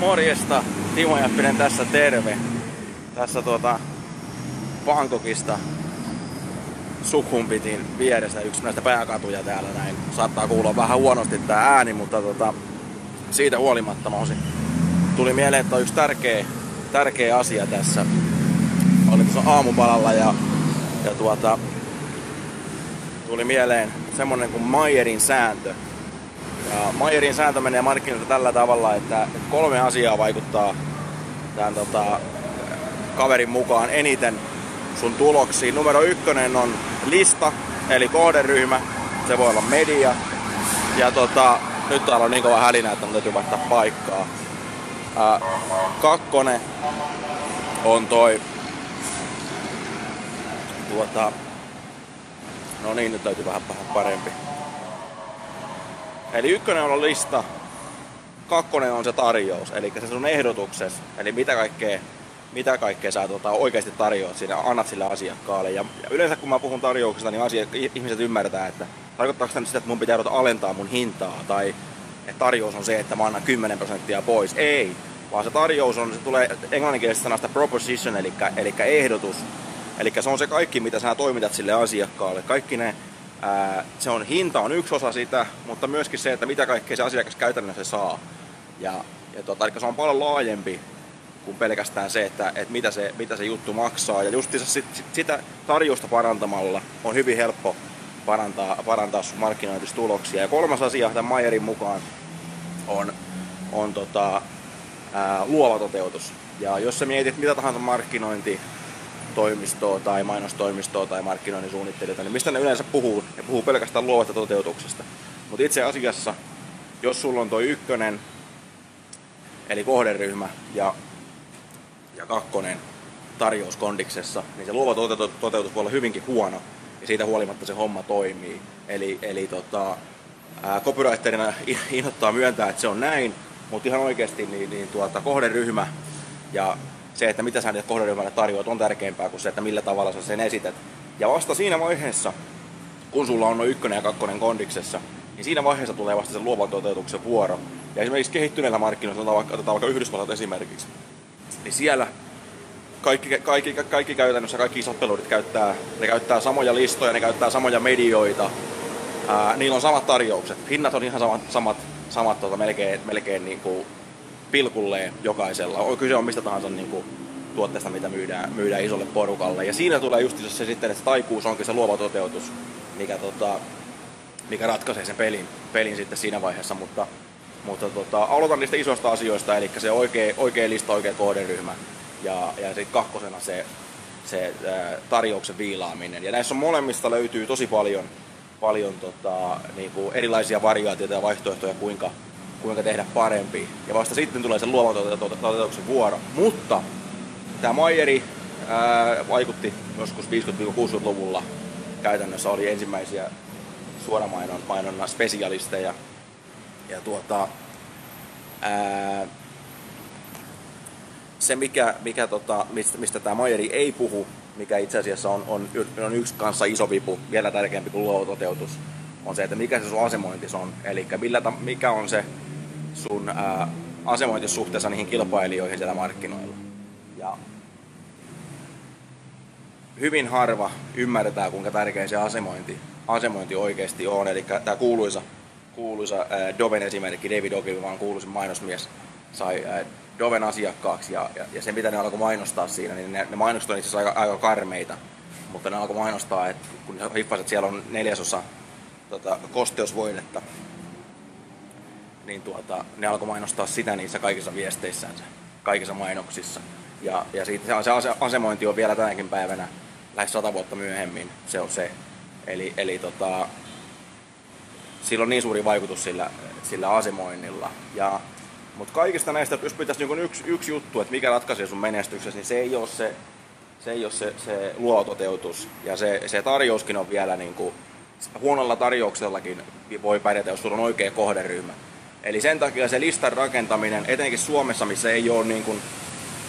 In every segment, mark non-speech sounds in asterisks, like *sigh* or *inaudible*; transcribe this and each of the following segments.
Morjesta, Timo Jäppinen tässä terve. Tässä tuota Bangkokista Sukhumbitin vieressä yksi näistä pääkatuja täällä näin. Saattaa kuulla vähän huonosti tää ääni, mutta tota, siitä huolimatta mä tuli mieleen, että on yksi tärkeä, tärkeä asia tässä. Olin tuossa aamupalalla ja, ja tuota, tuli mieleen semmonen kuin Mayerin sääntö. Ja Mayerin sääntö menee markkinoilta tällä tavalla, että kolme asiaa vaikuttaa tämän tota, kaverin mukaan eniten sun tuloksiin. Numero ykkönen on lista, eli kohderyhmä. Se voi olla media. Ja tota, nyt täällä on niin kova hälinä, että mun täytyy vaihtaa paikkaa. Ää, kakkonen on toi tuota, no niin, nyt täytyy vähän, vähän parempi. Eli ykkönen on lista, kakkonen on se tarjous, eli se sun ehdotuksessa, eli mitä kaikkea, mitä kaikkea sä tota, oikeasti tarjoat siinä, annat sille asiakkaalle. Ja, ja yleensä kun mä puhun tarjouksesta, niin asia, ihmiset ymmärtää, että tarkoittaako tämä sitä, että mun pitää alentaa mun hintaa, tai että tarjous on se, että mä annan 10 prosenttia pois. Ei, vaan se tarjous on, se tulee englanninkielisestä sanasta proposition, eli, eli ehdotus. Eli se on se kaikki, mitä sä toimitat sille asiakkaalle. Kaikki ne Se on hinta on yksi osa sitä, mutta myöskin se, että mitä kaikkea se asiakas käytännössä saa. Ja, ja tota, eli se on paljon laajempi kuin pelkästään se, että, että mitä, se, mitä se juttu maksaa. Ja just sit, sit, sitä tarjousta parantamalla on hyvin helppo parantaa, parantaa sun markkinointistuloksia. Ja kolmas asia tämän Mayerin mukaan on, on tota, ää, luova toteutus. Ja jos sä mietit mitä tahansa markkinointi toimistoa tai mainostoimistoa tai markkinoinnin suunnittelijoita, niin mistä ne yleensä puhuu? Ne puhuu pelkästään luovasta toteutuksesta. Mutta itse asiassa, jos sulla on toi ykkönen, eli kohderyhmä, ja, ja kakkonen tarjous kondiksessa, niin se luova toteutus voi olla hyvinkin huono, ja siitä huolimatta se homma toimii. Eli, eli tota, copywriterina *laughs* innoittaa myöntää, että se on näin, mutta ihan oikeasti niin, niin tuota, kohderyhmä ja se, että mitä sä kohderyhmälle tarjoat, on tärkeämpää kuin se, että millä tavalla sä sen esität. Ja vasta siinä vaiheessa, kun sulla on noin ykkönen ja kakkonen kondiksessa, niin siinä vaiheessa tulee vasta se luovan toteutuksen vuoro. Ja esimerkiksi kehittyneillä markkinoilla, otetaan vaikka, otetaan vaikka Yhdysvallat esimerkiksi, niin siellä kaikki, kaikki, kaikki käytännössä, kaikki isot käyttää, ne käyttää samoja listoja, ne käyttää samoja medioita, ää, niillä on samat tarjoukset. Hinnat on ihan samat, samat, samat tota, melkein, melkein niin kuin pilkulleen jokaisella. On kyse on mistä tahansa niin kuin, tuotteesta, mitä myydään, myydään isolle porukalle. Ja siinä tulee just se sitten, että taikuus onkin se luova toteutus, mikä, tota, mikä ratkaisee sen pelin, pelin sitten siinä vaiheessa. Mutta, mutta tota, aloitan niistä isoista asioista, eli se oikea, oikea lista, oikea kohderyhmä. Ja, ja sitten kakkosena se, se ää, tarjouksen viilaaminen. Ja näissä on molemmista löytyy tosi paljon, paljon tota, niin kuin erilaisia variaatioita ja vaihtoehtoja, kuinka, kuinka tehdä parempi. Ja vasta sitten tulee se luovan toteutuksen vuoro. Mutta tämä Mayeri ää, vaikutti joskus 50-60-luvulla. Käytännössä oli ensimmäisiä suoramainonnan spesialisteja. Ja tuota, ää, se, mikä, mikä tota, mistä, mistä tämä Mayeri ei puhu, mikä itse asiassa on, on, on yksi kanssa iso vipu, vielä tärkeämpi kuin luova toteutus, on se, että mikä se sun asemointis on. Eli mikä on se sun asemointi suhteessa niihin kilpailijoihin siellä markkinoilla. Ja hyvin harva ymmärtää, kuinka tärkeä se asemointi, asemointi oikeasti on. Eli tämä kuuluisa, kuuluisa Doven esimerkki, David Ogilvy, vaan kuuluisin mainosmies, sai Doven asiakkaaksi ja, ja, ja se mitä ne alkoi mainostaa siinä, niin ne, ne mainokset on itse asiassa aika, aika karmeita. Mutta ne alkoi mainostaa, että kun ne hippasit, että siellä on neljäsosa tota, kosteusvoidetta, niin tuota, ne alkoi mainostaa sitä niissä kaikissa viesteissään, kaikissa mainoksissa. Ja, ja siitä, se asemointi on vielä tänäkin päivänä, lähes sata vuotta myöhemmin, se on se. Eli, eli tota, sillä on niin suuri vaikutus sillä, sillä asemoinnilla. Ja Mutta kaikista näistä, jos pitäisi niin yksi, yksi juttu, että mikä ratkaisee sun menestyksessä, niin se ei ole se, se, ei ole se, se luototeutus. Ja se, se tarjouskin on vielä niin kuin, huonolla tarjouksellakin voi pärjätä, jos sulla on oikea kohderyhmä. Eli sen takia se listan rakentaminen, etenkin Suomessa, missä ei ole niin kuin,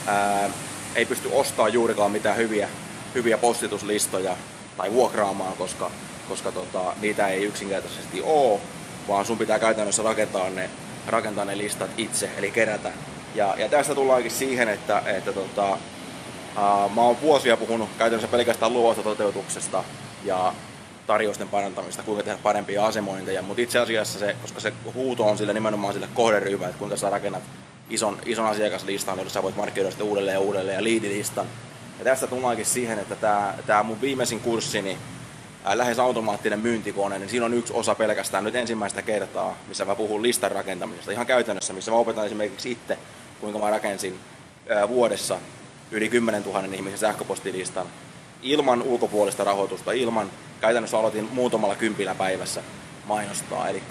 ää, ei pysty ostamaan juurikaan mitään hyviä, hyviä postituslistoja tai vuokraamaan, koska, koska tota, niitä ei yksinkertaisesti ole, vaan sun pitää käytännössä rakentaa ne, rakentaa ne listat itse, eli kerätä. Ja, ja tästä tullaankin siihen, että, että tota, ää, mä oon vuosia puhunut käytännössä pelkästään luovasta toteutuksesta ja tarjousten parantamista, kuinka tehdä parempia asemointeja, mutta itse asiassa se, koska se huuto on sille nimenomaan sille kohderyhmälle, että kuinka sä rakennat ison, ison asiakaslistan, jossa sä voit markkinoida sitä uudelleen ja uudelleen ja liidilistan. Ja tästä tullaankin siihen, että tämä, tämä mun viimeisin kurssini, lähes automaattinen myyntikone, niin siinä on yksi osa pelkästään nyt ensimmäistä kertaa, missä mä puhun listan rakentamisesta. Ihan käytännössä, missä mä opetan esimerkiksi itse, kuinka mä rakensin vuodessa yli 10 000 ihmisen sähköpostilistan ilman ulkopuolista rahoitusta, ilman käytännössä aloitin muutamalla kympillä päivässä mainostaa. Eli,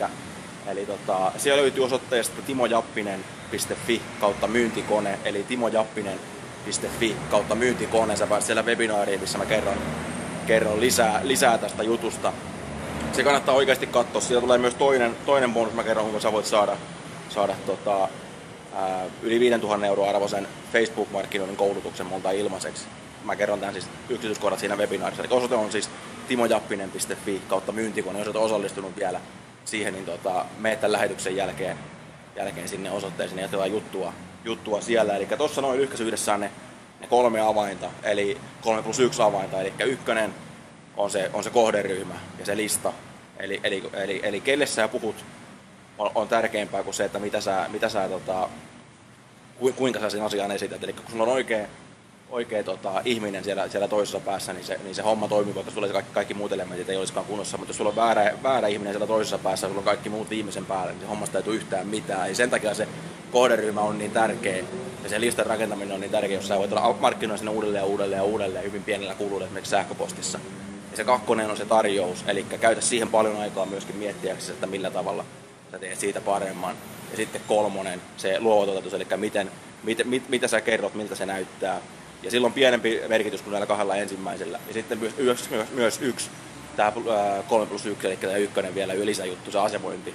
eli tota, siellä löytyy osoitteesta timojappinen.fi kautta myyntikone, eli timojappinen.fi kautta myyntikone. Sä pääset siellä webinaariin, missä mä kerron, kerron lisää, lisää tästä jutusta. Se kannattaa oikeasti katsoa. Siellä tulee myös toinen, toinen bonus, mä kerron, kuinka sä voit saada, saada tota, ää, yli 5000 euroa arvoisen Facebook-markkinoinnin koulutuksen monta ilmaiseksi. Mä kerron tämän siis yksityiskohdat siinä webinaarissa. Eli osoite on siis timojappinen.fi kautta myyntikone, jos olet osallistunut vielä siihen, niin tota, meet tämän lähetyksen jälkeen, jälkeen sinne osoitteeseen ja jatketaan juttua, juttua siellä. Eli tuossa noin lyhkäisyydessä ne, ne kolme avainta, eli kolme plus yksi avainta, eli ykkönen on se, on se kohderyhmä ja se lista. Eli, eli, eli, eli kelle sä puhut on, on tärkeämpää kuin se, että mitä sä, mitä sä tota, kuinka sä sen asian esität. Eli kun sulla on oikein oikea tota, ihminen siellä, siellä toisessa päässä, niin se, niin se homma toimii, koska sulla kaikki, kaikki muut elementit ei olisikaan kunnossa. Mutta jos sulla on väärä, väärä ihminen siellä toisessa päässä, sulla on kaikki muut viimeisen päälle, niin se hommasta ei tule yhtään mitään. Ja sen takia se kohderyhmä on niin tärkeä ja se listan rakentaminen on niin tärkeä, jos sä voit olla markkinoida sinne uudelleen ja uudelleen ja uudelleen hyvin pienellä kululla esimerkiksi sähköpostissa. Ja se kakkonen on se tarjous, eli käytä siihen paljon aikaa myöskin miettiäksesi, että millä tavalla sä teet siitä paremman. Ja sitten kolmonen, se luovutotus, eli miten, mit, mit, mitä sä kerrot, miltä se näyttää, ja silloin pienempi merkitys kuin näillä kahdella ensimmäisellä. Ja sitten myös, myös, myös, myös yksi, tämä 3 plus 1, eli tämä ykkönen vielä lisäjuttu, se asemointi.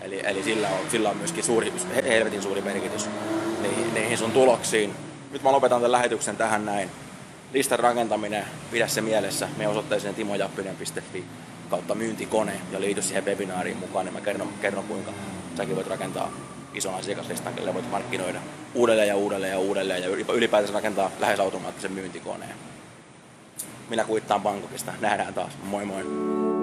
Eli, eli sillä, on, sillä on myöskin suuri, helvetin suuri merkitys niihin, niihin sun tuloksiin. Nyt mä lopetan tämän lähetyksen tähän näin. Listan rakentaminen, pidä se mielessä. Me osoitteeseen timojappinen.fi kautta myyntikone ja liity siihen webinaariin mukaan, niin mä kerron, kerron kuinka säkin voit rakentaa ison asiakaslistan, kelle voit markkinoida uudelleen ja uudelleen ja uudelleen ja ylipäätänsä rakentaa lähes automaattisen myyntikoneen. Minä kuittaan Bangkokista. Nähdään taas. Moi moi.